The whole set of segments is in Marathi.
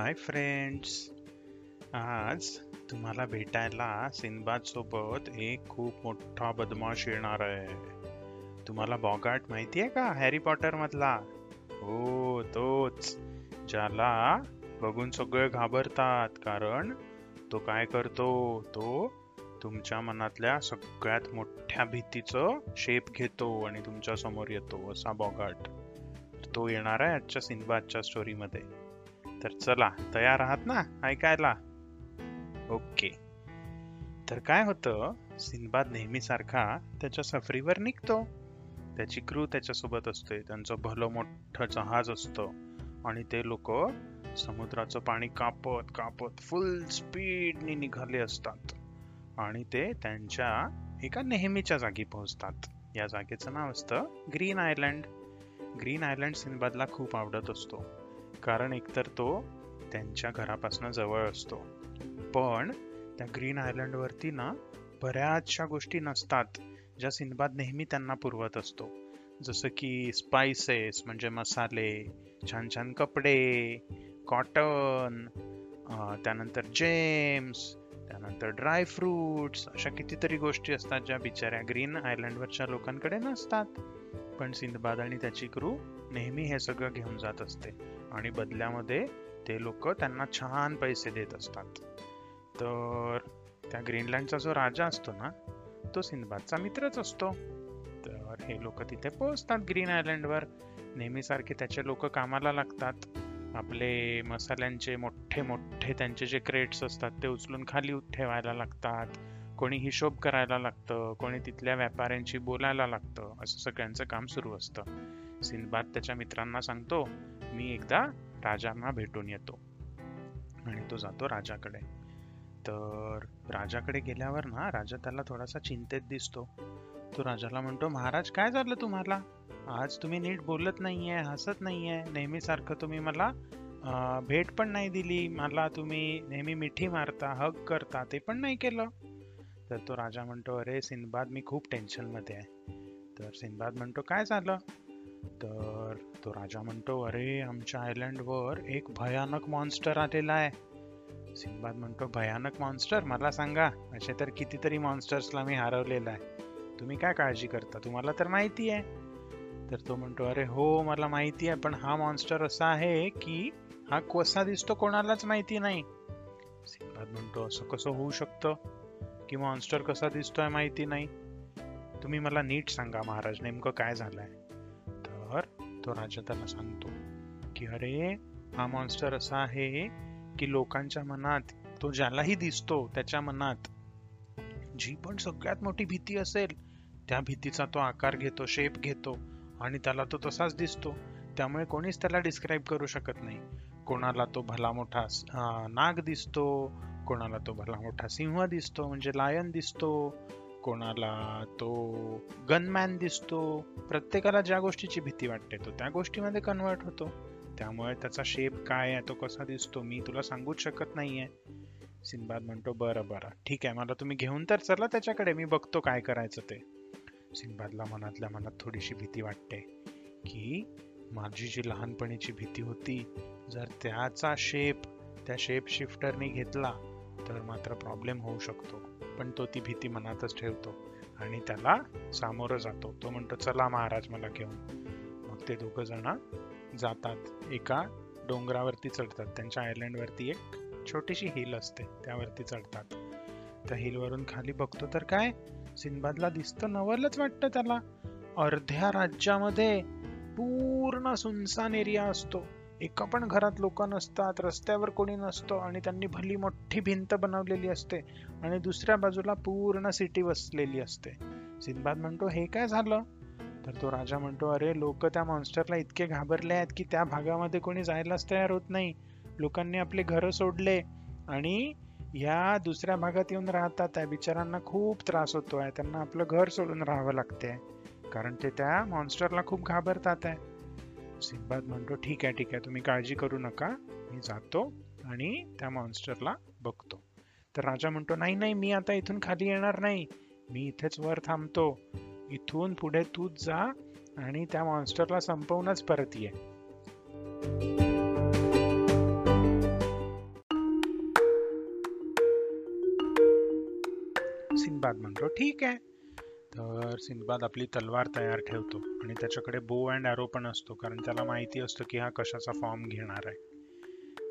हाय फ्रेंड्स आज तुम्हाला भेटायला सिनबाद सोबत एक खूप मोठा बदमाश येणार आहे. तुम्हाला बॉगाट आहे का? हॅरी पॉटर मधला? हो तोच. ज्याला बघून सगळे घाबरतात कारण तो काय करतो? तो तुमच्या मनातल्या सगळ्यात मोठ्या भीतीचं शेप घेतो आणि तुमच्यासमोर येतो असा बॉगाट. तो येणार आहे आजच्या सिनबादच्या स्टोरीमध्ये तर चला तयार आहात ना? ऐकायला. ओके. तर काय होतं सिनबाद नेहमीसारखा त्याच्या सफरीवर निघतो. त्याची क्रू त्याच्यासोबत असते त्यांचं भलं मोठं जहाज असतं. आणि ते लोक समुद्राचं पाणी कापत कापत फुल स्पीडने निघाले असतात. आणि ते त्यांच्या एका नेहमीच्या जागी पोहोचतात. या जागेचं नाव असतं ग्रीन आयलँड. ग्रीन आयलँड सिनबादला खूप आवडत असतो. कारण एकतर तो त्यांच्या घरापासून जवळ असतो. पण त्या ग्रीन आयलंडवरती ना बऱ्याचशा गोष्टी नसतात ज्या सिनबाद नेहमी त्यांना पुरवत असतो. जसं की स्पायसेस म्हणजे मसाले छान छान कपडे कॉटन त्यानंतर जेम्स त्यानंतर ड्रायफ्रुट्स अशा कितीतरी गोष्टी असतात ज्या बिचाऱ्या ग्रीन आयलंडवरच्या लोकांकडे नसतात. पण सिंधबाद आणि त्याची क्रू नेहमी हे सगळं घेऊन जात असते. आणि बदल्यामध्ये ते लोक त्यांना छान पैसे देत असतात. तर त्या ग्रीनलँडचा जो राजा असतो ना तो सिंधबादचा मित्रच असतो. तर हे लोक तिथे पोहोचतात ग्रीन आयलंडवर. नेहमीसारखे त्याचे लोक कामाला लागतात. आपले मसाल्यांचे मोठे मोठे त्यांचे जे क्रेट्स असतात ते उचलून खाली ठेवायला लागतात. कोणी हिशोब करायला लागतं कोणी तिथल्या व्यापाऱ्यांशी बोलायला लागतं असं सगळ्यांचं काम सुरू असतं. सिंधबाद त्याच्या मित्रांना सांगतो मी एकदा राजांना भेटून येतो. आणि तो जातो राजाकडे. तर राजाकडे गेल्यावर ना राजा त्याला थोडासा चिंतेत दिसतो. तो राजाला म्हणतो महाराज काय झालं तुम्हाला? आज तुम्ही नीट बोलत नाहीये हसत नाहीये. आहे नेहमीसारखं तुम्ही मला भेट पण नाही दिली. मला तुम्ही नेहमी मिठी मारता हग करता ते पण नाही केलं. तर तो राजा म्हणतो अरे सिंधबाद मी खूप टेन्शनमध्ये आहे. तर सिंधबाद म्हणतो काय झालं? तर तो राजा म्हणतो अरे आमच्या आयलंडवर एक भयानक मॉन्स्टर आलेला आहे. सिंबाद म्हणतो भयानक मॉन्स्टर मला सांगा असे तर कितीतरी मॉन्स्टर्सला मी हरवलेला आहे. तुम्ही काय काळजी करता? तुम्हाला तर माहिती आहे. तर तो म्हणतो अरे हो मला माहिती आहे पण हा मॉन्स्टर असा आहे की हा कसा दिसतो कोणालाच माहिती नाही. सिंबाद म्हणतो असं कसं होऊ शकतं की मॉन्स्टर कसा दिसतोय माहिती नाही? तुम्ही मला नीट सांगा महाराज नेमकं काय झालंय? तो राजा त्याला सांगतो की अरे हा मॉन्स्टर असा आहे की लोकांच्या मनात तो ज्यालाही दिसतो त्याच्या मनात जी पण सगळ्यात मोठी भीती असेल त्या भीतीचा तो आकार घेतो शेप घेतो आणि त्याला तो तसाच दिसतो. त्यामुळे कोणीच त्याला डिस्क्राईब करू शकत नाही. कोणाला तो भला मोठा नाग दिसतो कोणाला तो भला मोठा सिंह दिसतो म्हणजे लायन दिसतो कोणाला तो गनमॅन दिसतो प्रत्येकाला ज्या गोष्टीची भीती वाटते तो त्या गोष्टीमध्ये कन्वर्ट होतो. त्यामुळे त्याचा शेप काय आहे तो कसा दिसतो मी तुला सांगूच शकत नाहीये. सिंबाद म्हणतो बरं बरं ठीक आहे मला तुम्ही घेऊन तर चला त्याच्याकडे मी बघतो काय करायचं ते. सिंबादला मनातल्या मनात थोडीशी भीती वाटते की माझी जी लहानपणीची भीती होती जर त्याचा शेप त्या शेप शिफ्टरने घेतला तर मात्र प्रॉब्लेम होऊ शकतो. पण तो ती भीती मनातच ठेवतो आणि त्याला सामोरं जातो. तो म्हणतो चला महाराज मला घेऊन. मग ते दोघ जण जातात. एका डोंगरावरती चढतात. त्यांच्या आयलंडवरती एक छोटीशी हिल असते. त्यावरती चढतात. त्या हिलवरून खाली बघतो तर काय? सिनबादला दिसतं नवलच वाटतं त्याला. अर्ध्या राज्यामध्ये पूर्ण सुनसान एरिया असतो. एका पण घरात लोक नसतात. रस्त्यावर कोणी नसतो आणि त्यांनी भली मोठी मोठी भिंत बनवलेली असते आणि दुसऱ्या बाजूला पूर्ण सिटी वसलेली असते. सिंबाद म्हणतो हे काय झालं? तर तो राजा म्हणतो अरे लोक त्या मॉन्स्टरला इतके घाबरले आहेत की त्या भागामध्ये कोणी जायलाच तयार होत नाही. लोकांनी आपले घरं सोडले आणि या दुसऱ्या भागात येऊन राहतात. त्या बिचारांना खूप त्रास होतो आहे त्यांना आपलं घर सोडून राहावं लागते कारण ते त्या मॉन्स्टरला खूप घाबरतात आहे. सिंबाद म्हणतो ठीक आहे ठीक आहे. तुम्ही काळजी करू नका. मी जातो आणि त्या मॉन्स्टरला बघतो. तर राजा म्हणतो नाही नाही मी आता इथून खाली येणार नाही. मी इथेच वर थांबतो. इथून पुढे तूच जा आणि त्या मॉन्स्टरला संपवूनच परत ये. सिंदबाद म्हणतो ठीक आहे. तर सिंदबाद आपली तलवार तयार ठेवतो आणि त्याच्याकडे बो अँड अॅरो पण असतो कारण त्याला माहिती असतं की हा कशाचा फॉर्म घेणार आहे.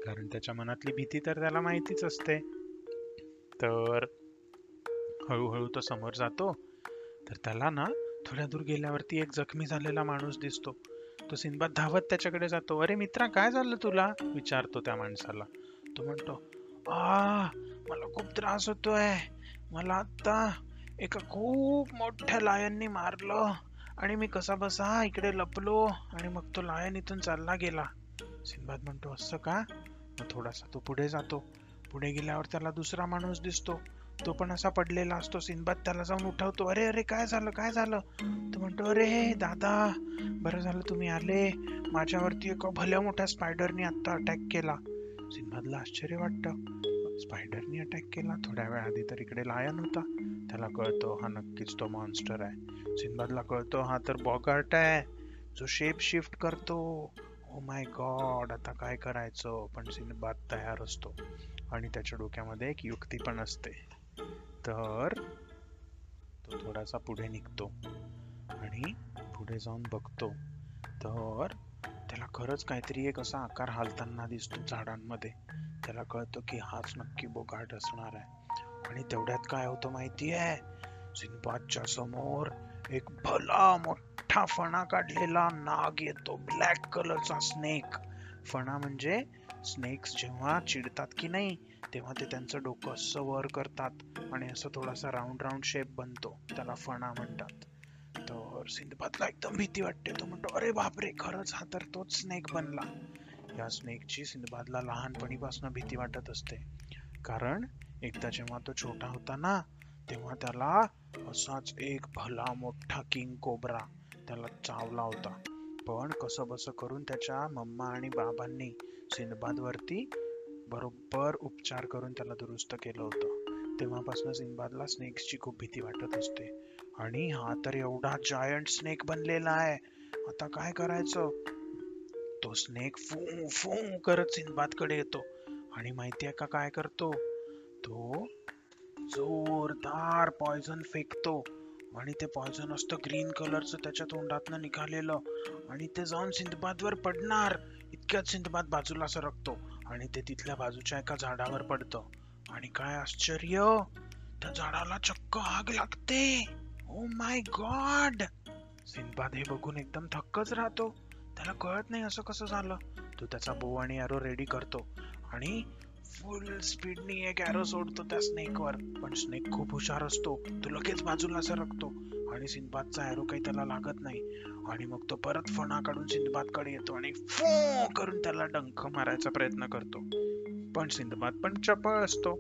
कारण त्याच्या मनातली भीती तर त्याला माहितीच असते. तर हळूहळू तो समोर जातो. तर त्याला ना थोड्या दूर गेल्यावरती एक जखमी झालेला माणूस दिसतो. तो सिंदबाद धावत त्याच्याकडे जातो. अरे मित्रा काय झालं तुला? विचारतो त्या माणसाला. तो म्हणतो आ मला खूप त्रास होतोय. मला आता एका खूप मोठ्या लायननी मारलं आणि मी कसा बसा इकडे लपलो आणि मग तो लायन इथून चालला गेला. सिंबाद म्हणतो असं का? मग थोडासा तो पुढे जातो. पुढे गेल्यावर त्याला दुसरा माणूस दिसतो. तो पण असा पडलेला असतो. सिनबाद त्याला जाऊन उठवतो. अरे अरे काय झालं? काय झालं? तो म्हणतो अरे दादा बरं झालं तुम्ही आले. माझ्यावरती एका भल्या मोठ्या स्पायडरनी आत्ता अटॅक केला. सिनबादला आश्चर्य वाटतं. स्पायडरनी अटॅक केला. थोड्या वेळ आधी तर इकडे लायन होता. त्याला कळतो हा नक्कीच तो मॉन्स्टर आहे. सिनबादला कळतो हा तर बॉगार्ट आहे. जो शेप शिफ्ट करतो. ओ माय गॉड आता काय करायचं? पण सिंबाद तयार असतो. आणि त्याच्या डोक्यामध्ये एक युक्ती पण असते. तर तो थोडासा पुढे निघतो. आणि पुढे जाऊन बघतो. तर त्याला खरंच काहीतरी एक असा आकार हालताना दिसतो झाडांमध्ये. त्याला कळतं की हाच नक्की बोगाट असणार आहे. आणि तेवढ्यात काय होतं माहिती आहे सिंबादच्या समोर एक भला मोठा मोठा फणा काढलेला नाग येतो ब्लॅक कलरचा स्नेक फणा म्हणजे स्नेक्स जेव्हा चिडतात की नाही तेव्हा ते त्यांचं डोकं असं वर करतात आणि असं थोडासा राऊंड राऊंड शेप बनतो. त्याला फणा म्हणतात. तर सिंधबादला एकदम भीती वाटते. तो म्हणतो अरे बापरे खरंच हा तर तोच स्नेक बनला. या स्नेकची सिंधबादला लहानपणीपासून भीती वाटत असते. कारण एकदा जेव्हा तो छोटा होता ना तेव्हा त्याला असाच एक भला मोठा किंग कोबरा त्याला चावला होता. पण कसं बसं करून त्याच्या मम्मा आणि बाबांनी सिंदबादवरती बरोबर उपचार करून त्याला दुरुस्त केलं होतं. तेव्हापासून सिंदबादला स्नेक्सची खूप भीती वाटत असते. आणि हा तर एवढा जायंट स्नेक बनलेला आहे. आता काय करायचं? तो स्नेक फू फू करत सिंदबादकडे येतो. आणि माहिती आहे का काय करतो? तो जोरदार पॉयझन फेकतो. आणि ते पॉयझन असतं ग्रीन कलरचं त्याच्या तोंडातनं निघालेलं. आणि ते जाऊन सिंधबादवर पडणार. इतक्यात सिंधबाद बाजूला सरकतो. आणि ते तिथल्या बाजूच्या एका झाडावर पडतं. आणि काय आश्चर्य! त्या झाडाला चक्क आग लागते. ओ माय गॉड सिंधबाद हे बघून एकदम थक्कच राहतो. त्याला कळत नाही असं कसं झालं. तो त्याचा बो आणि अॅरो रेडी करतो. आणि फुल स्पीडनी एक अॅरो सोडतो त्या स्नेकवर पण स्नेक खूप हुशार असतो. तो लगेच बाजूला सरकतो. आणि सिंधबादचा अॅरो काही त्याला लागत नाही. आणि मग तो परत फणा काढून सिंधबादकडे येतो आणि फो करून त्याला डंख मारायचा प्रयत्न करतो. पण सिंधबाद पण चपळ असतो.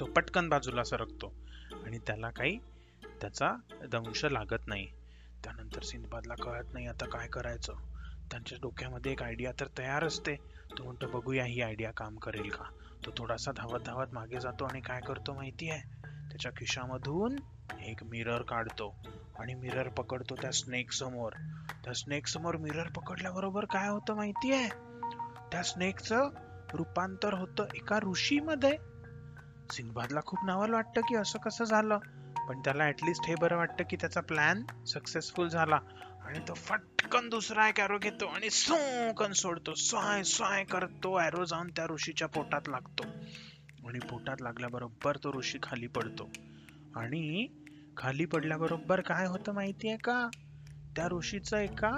तो पटकन बाजूला सरकतो. आणि त्याला काही त्याचा दंश लागत नाही. त्यानंतर सिंधबादला कळत नाही आता काय करायचं. त्यांच्या डोक्यामध्ये एक आयडिया तर तयार असते. तो म्हणतो बघूया ही आयडिया काम करेल का? तो थोडासा धावत धावत मागे जातो आणि काय करतो माहिती आहे त्याच्या खिशामधून एक मिरर काढतो आणि मिरर पकडतो त्या स्नेक समोर. त्या स्नेक समोर मिरर पकडल्याबरोबर काय होतं माहिती आहे त्या स्नेकचं रूपांतर होतं एका ऋषीमध्ये. सिंधबादला खूप नवल वाटतं की असं कसं झालं पण त्याला ऍटलिस्ट हे बरं वाटतं की त्याचा प्लॅन सक्सेसफुल झाला. आणि तो फटकन दुसरा एक ॲरो घेतो आणि सोकन सोडतो. स्वाय स्वाय करतो. ॲरो जाऊन त्या ऋषीच्या पोटात लागतो. आणि पोटात लागल्याबरोबर तो ऋषी खाली पडतो. आणि खाली पडल्याबरोबर काय होतं माहितीये का? त्या ऋषीचं एका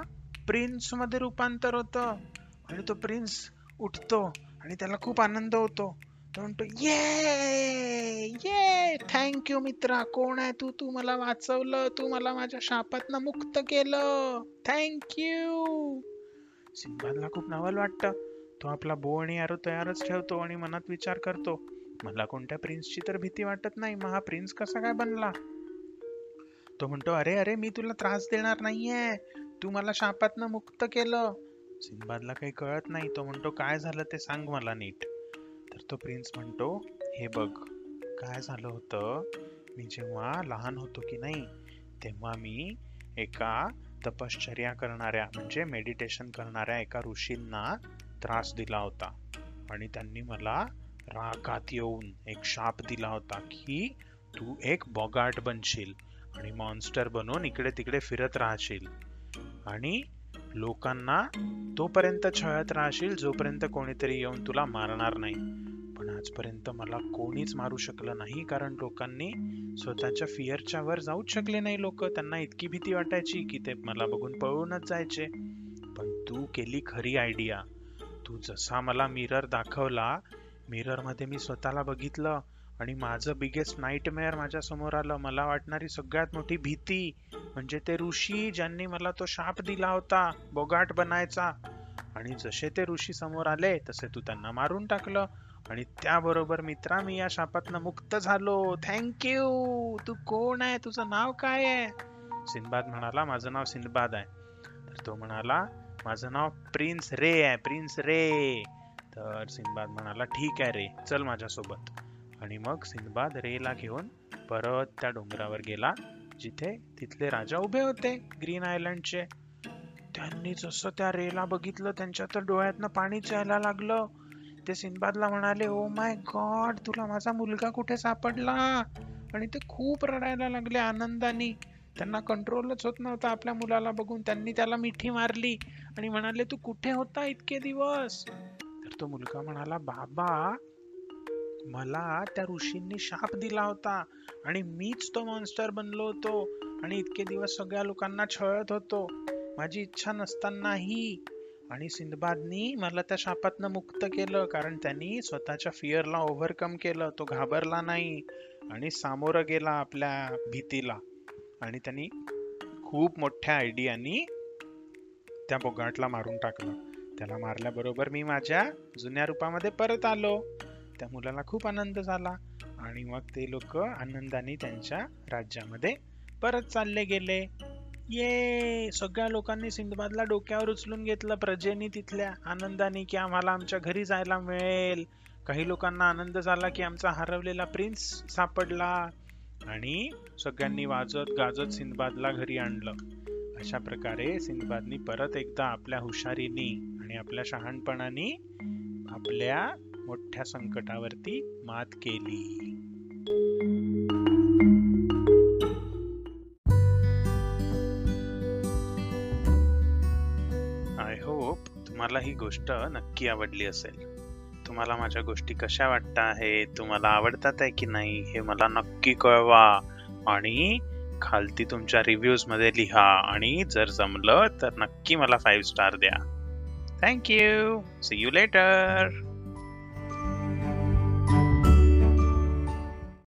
प्रिन्समध्ये रूपांतर होतं. आणि तो प्रिन्स उठतो आणि त्याला खूप आनंद होतो. तो म्हणतो ये ये थँक्यू मित्रा. कोण आहे तू? तू मला वाचवलं. तू मला माझ्या शापातनं मुक्त केलं. थँक्यू सिंबादला खूप नवल वाटतं. तो आपला बो आणि यारो तयारच ठेवतो आणि मनात विचार करतो. मला कोणत्या प्रिन्सची तर भीती वाटत नाही. मग हा प्रिन्स कसा काय बनला? तो म्हणतो अरे अरे मी तुला त्रास देणार नाहीये. तू मला शापातनं मुक्त केलं. सिंबादला काही कळत नाही. तो म्हणतो काय झालं ते सांग मला नीट. तर तो प्रिन्स म्हणतो हे बघ काय झालं होतं? मी जेव्हा लहान होतो की नाही तेव्हा मी एका तपश्चर्या करणाऱ्या म्हणजे मेडिटेशन करणाऱ्या एका ऋषींना त्रास दिला होता. आणि त्यांनी मला रागात येऊन एक शाप दिला होता की तू एक बॉगाट बनशील आणि मॉन्स्टर बनून इकडे तिकडे फिरत राहशील. आणि लोकांना तोपर्यंत छळत राहशील जोपर्यंत कोणीतरी येऊन तुला मारणार नाही. आजपर्यंत मला कोणीच मारू शकलं नाही कारण लोकांनी स्वतःच्या फिअरच्या वर जाऊच शकले नाही लोक. त्यांना इतकी भीती वाटायची की ते मला बघून पळूनच जायचे. पण तू केली खरी आयडिया तू जसा मला मिरर दाखवला मिररमध्ये मी स्वतःला बघितलं आणि माझं बिगेस्ट नाईटमेअर माझ्यासमोर आलं. मला वाटणारी सगळ्यात मोठी भीती म्हणजे ते ऋषी ज्यांनी मला तो शाप दिला होता बोगाट बनायचा. आणि जसे ते ऋषी समोर आले तसे तू त्यांना मारून टाकलं. आणि त्याबरोबर मित्रा मी या शापातनं मुक्त झालो. थँक्यू तू कोण आहे? तुझं नाव काय आहे? सिंदबाद म्हणाला माझं नाव सिंदबाद आहे. तर तो म्हणाला माझं नाव प्रिन्स रे आहे प्रिन्स रे. तर सिंदबाद म्हणाला ठीक आहे रे चल माझ्यासोबत. आणि मग सिंदबाद रेला घेऊन परत त्या डोंगरावर गेला जिथे तिथले राजा उभे होते ग्रीन आयलंडचे. त्यांनी जसं त्या रेला बघितलं त्यांच्या तर डोळ्यातनं पाणी यायला लागलं. ते सिंदबादला म्हणाले ओ माय गॉड तुला माझा मुलगा कुठे सापडला? आणि ते खूप रडायला लागले आनंदाने. त्यांना कंट्रोलच होत नव्हता आपल्या मुलाला बघून. त्यांनी त्याला मिठी मारली आणि म्हणाले तू कुठे होता इतके दिवस? तर तो मुलगा म्हणाला बाबा मला त्या ऋषींनी शाप दिला होता आणि मीच तो मॉन्स्टर बनलो होतो आणि इतके दिवस सगळ्या लोकांना छळत होतो. माझी इच्छा नसतानाही आणि सिंदबादनी मला त्या शापातनं मुक्त केलं कारण त्यांनी स्वतःच्या फिअरला ओव्हरकम केलं. तो घाबरला नाही आणि सामोरं गेला आपल्या भीतीला. आणि त्यांनी खूप मोठ्या आयडियानी त्या बोगाटला मारून टाकलं. त्याला मारल्याबरोबर मी माझ्या जुन्या रूपामध्ये परत आलो. त्या मुलाला खूप आनंद झाला आणि मग ते लोक आनंदाने त्यांच्या राज्यामध्ये परत चालले गेले. ये सगळ्या लोकांनी सिंधबादला डोक्यावर उचलून घेतलं. प्रजेनी तिथल्या आनंदाने की आम्हाला आमच्या घरी जायला मिळेल. काही लोकांना आनंद झाला की आमचा हरवलेला प्रिन्स सापडला आणि सगळ्यांनी वाजत गाजत सिंधबादला घरी आणलं. अशा प्रकारे सिंधबादनी परत एकदा आपल्या हुशारीनी आणि आपल्या शहाणपणाने आपल्या मोठ्या संकटावरती मात केली. होप तुम्हाला ही गोष्ट नक्की आवडली असेल. तुम्हाला माझ्या गोष्टी कशा वाटत आहे तुम्हाला आवडतात आहे की नाही हे मला नक्की कळवा आणि खालती तुमच्या रिव्ह्यूजमध्ये लिहा आणि जर जमलं तर नक्की मला फाईव्ह स्टार द्या. Thank you see you later